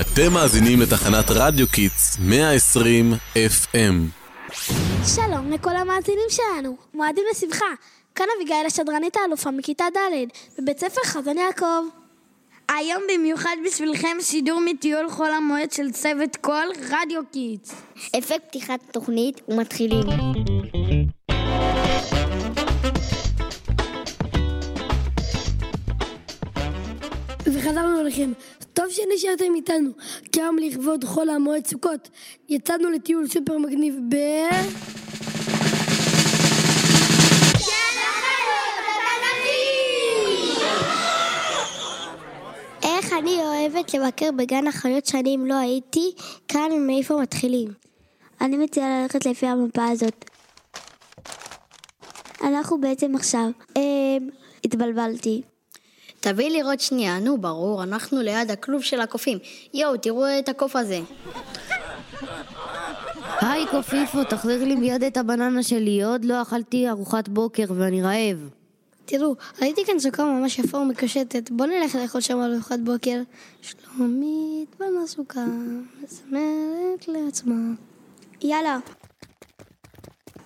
אתם מאזינים לתחנת רדיו קידס 120 FM. שלום לכל המאזינים שלנו, מועדים לשמחה. כאן אביגיל השדרנית האלופה מכיתה ד' בבית ספר חזון יעקב. היום במיוחד בשבילכם שידור מטיול חול המועד של צוות קול רדיו קידס. אפקט פתיחת תוכנית ומתחילים. וחזרנו אליכם. טוב שנשארתם איתנו, כי היום לכבוד חול המועד סוכות יצאנו לטיול סופר מגניב ב... אני אוהבת לבקר בגן החיות שנים לא הייתי, כאן מאיפה מתחילים. אני מציעה ללכת לפי המפה הזאת. אנחנו בעצם עכשיו. אמ... תביאי לראות שנייה, נו ברור, אנחנו ליד הכלוב של הקופים. יואו, תראו את הקוף הזה. היי קופיפו, תחזיר לי מיד את הבננה שלי, עוד לא אכלתי ארוחת בוקר ואני רעב. תראו, ראיתי כאן סוכה ממש יפה ומקשטת, בואו נלך לאכול שם ארוחת בוקר. שלומית בנה סוכה, מסמרת לעצמה. יאללה.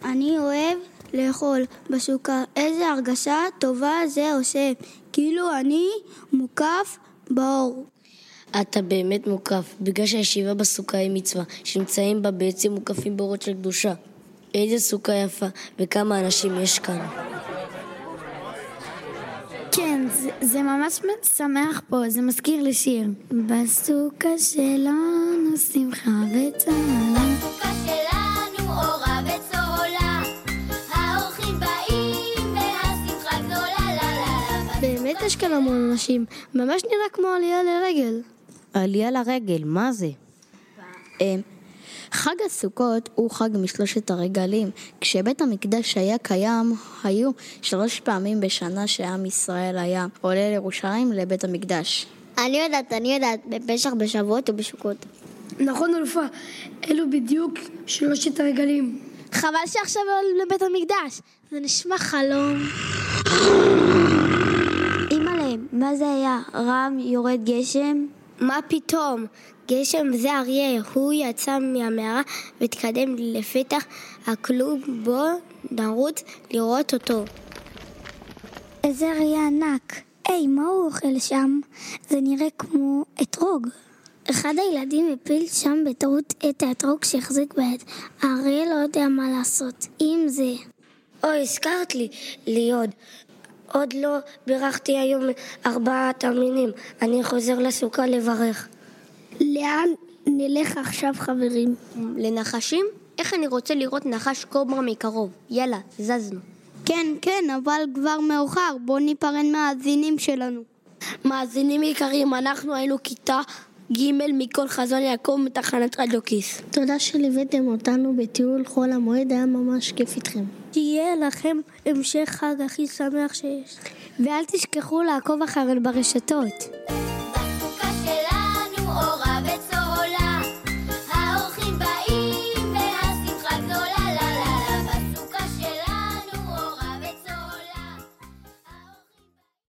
אני אוהב לאכול בסוכה. איזה הרגשה טובה זה עושה. כאילו אני מוקף באור. אתה באמת מוקף, בגלל שהישיבה בסוכה היא מצווה, שנמצאים בה בעצם מוקפים באורות של קדושה. איזה סוכה יפה, וכמה אנשים יש כאן. כן, זה, זה ממש שמח פה, זה מזכיר לי שיר. בסוכה שלנו שמחה וצהלה. יש כאן המון אנשים, ממש נראה כמו עלייה לרגל. עלייה לרגל, מה זה? אמ, חג הסוכות הוא חג משלושת הרגלים. כשבית המקדש היה קיים, היו שלוש פעמים בשנה שעם ישראל היה עולה לירושלים לבית המקדש. אני יודעת, אני יודעת, בפסח, בשבועות ובשוקות. נכון אלופה, אלו בדיוק שלושת הרגלים. חבל שעכשיו עולים לבית המקדש, זה נשמע חלום. מה זה היה? רם יורד גשם? מה פתאום? גשם זה אריה, הוא יצא מהמערה והתקדם לפתח הכלוב בו נרוץ לראות אותו. איזה אריה ענק. היי, מה הוא אוכל שם? זה נראה כמו אתרוג. אחד הילדים הפיל שם בטעות את האתרוג שהחזיק ביד. האריה לא יודע מה לעשות עם זה. אוי, הזכרת לי, ליוד. עוד לא בירכתי היום ארבעת המינים. אני חוזר לסוכה לברך. לאן נלך עכשיו, חברים? לנחשים? איך אני רוצה לראות נחש קוברה מקרוב. יאללה, זזנו. כן, כן, אבל כבר מאוחר. בואו ניפרד מהאזינים שלנו. מאזינים יקרים, אנחנו היינו כיתה ג' מכל חזון יעקב מתחנת רדיו כיס. תודה שליוויתם אותנו בטיול חול המועד, היה ממש כיף איתכם. תהיה לכם המשך חג הכי שמח שיש. ואל תשכחו לעקוב אחרינו ברשתות.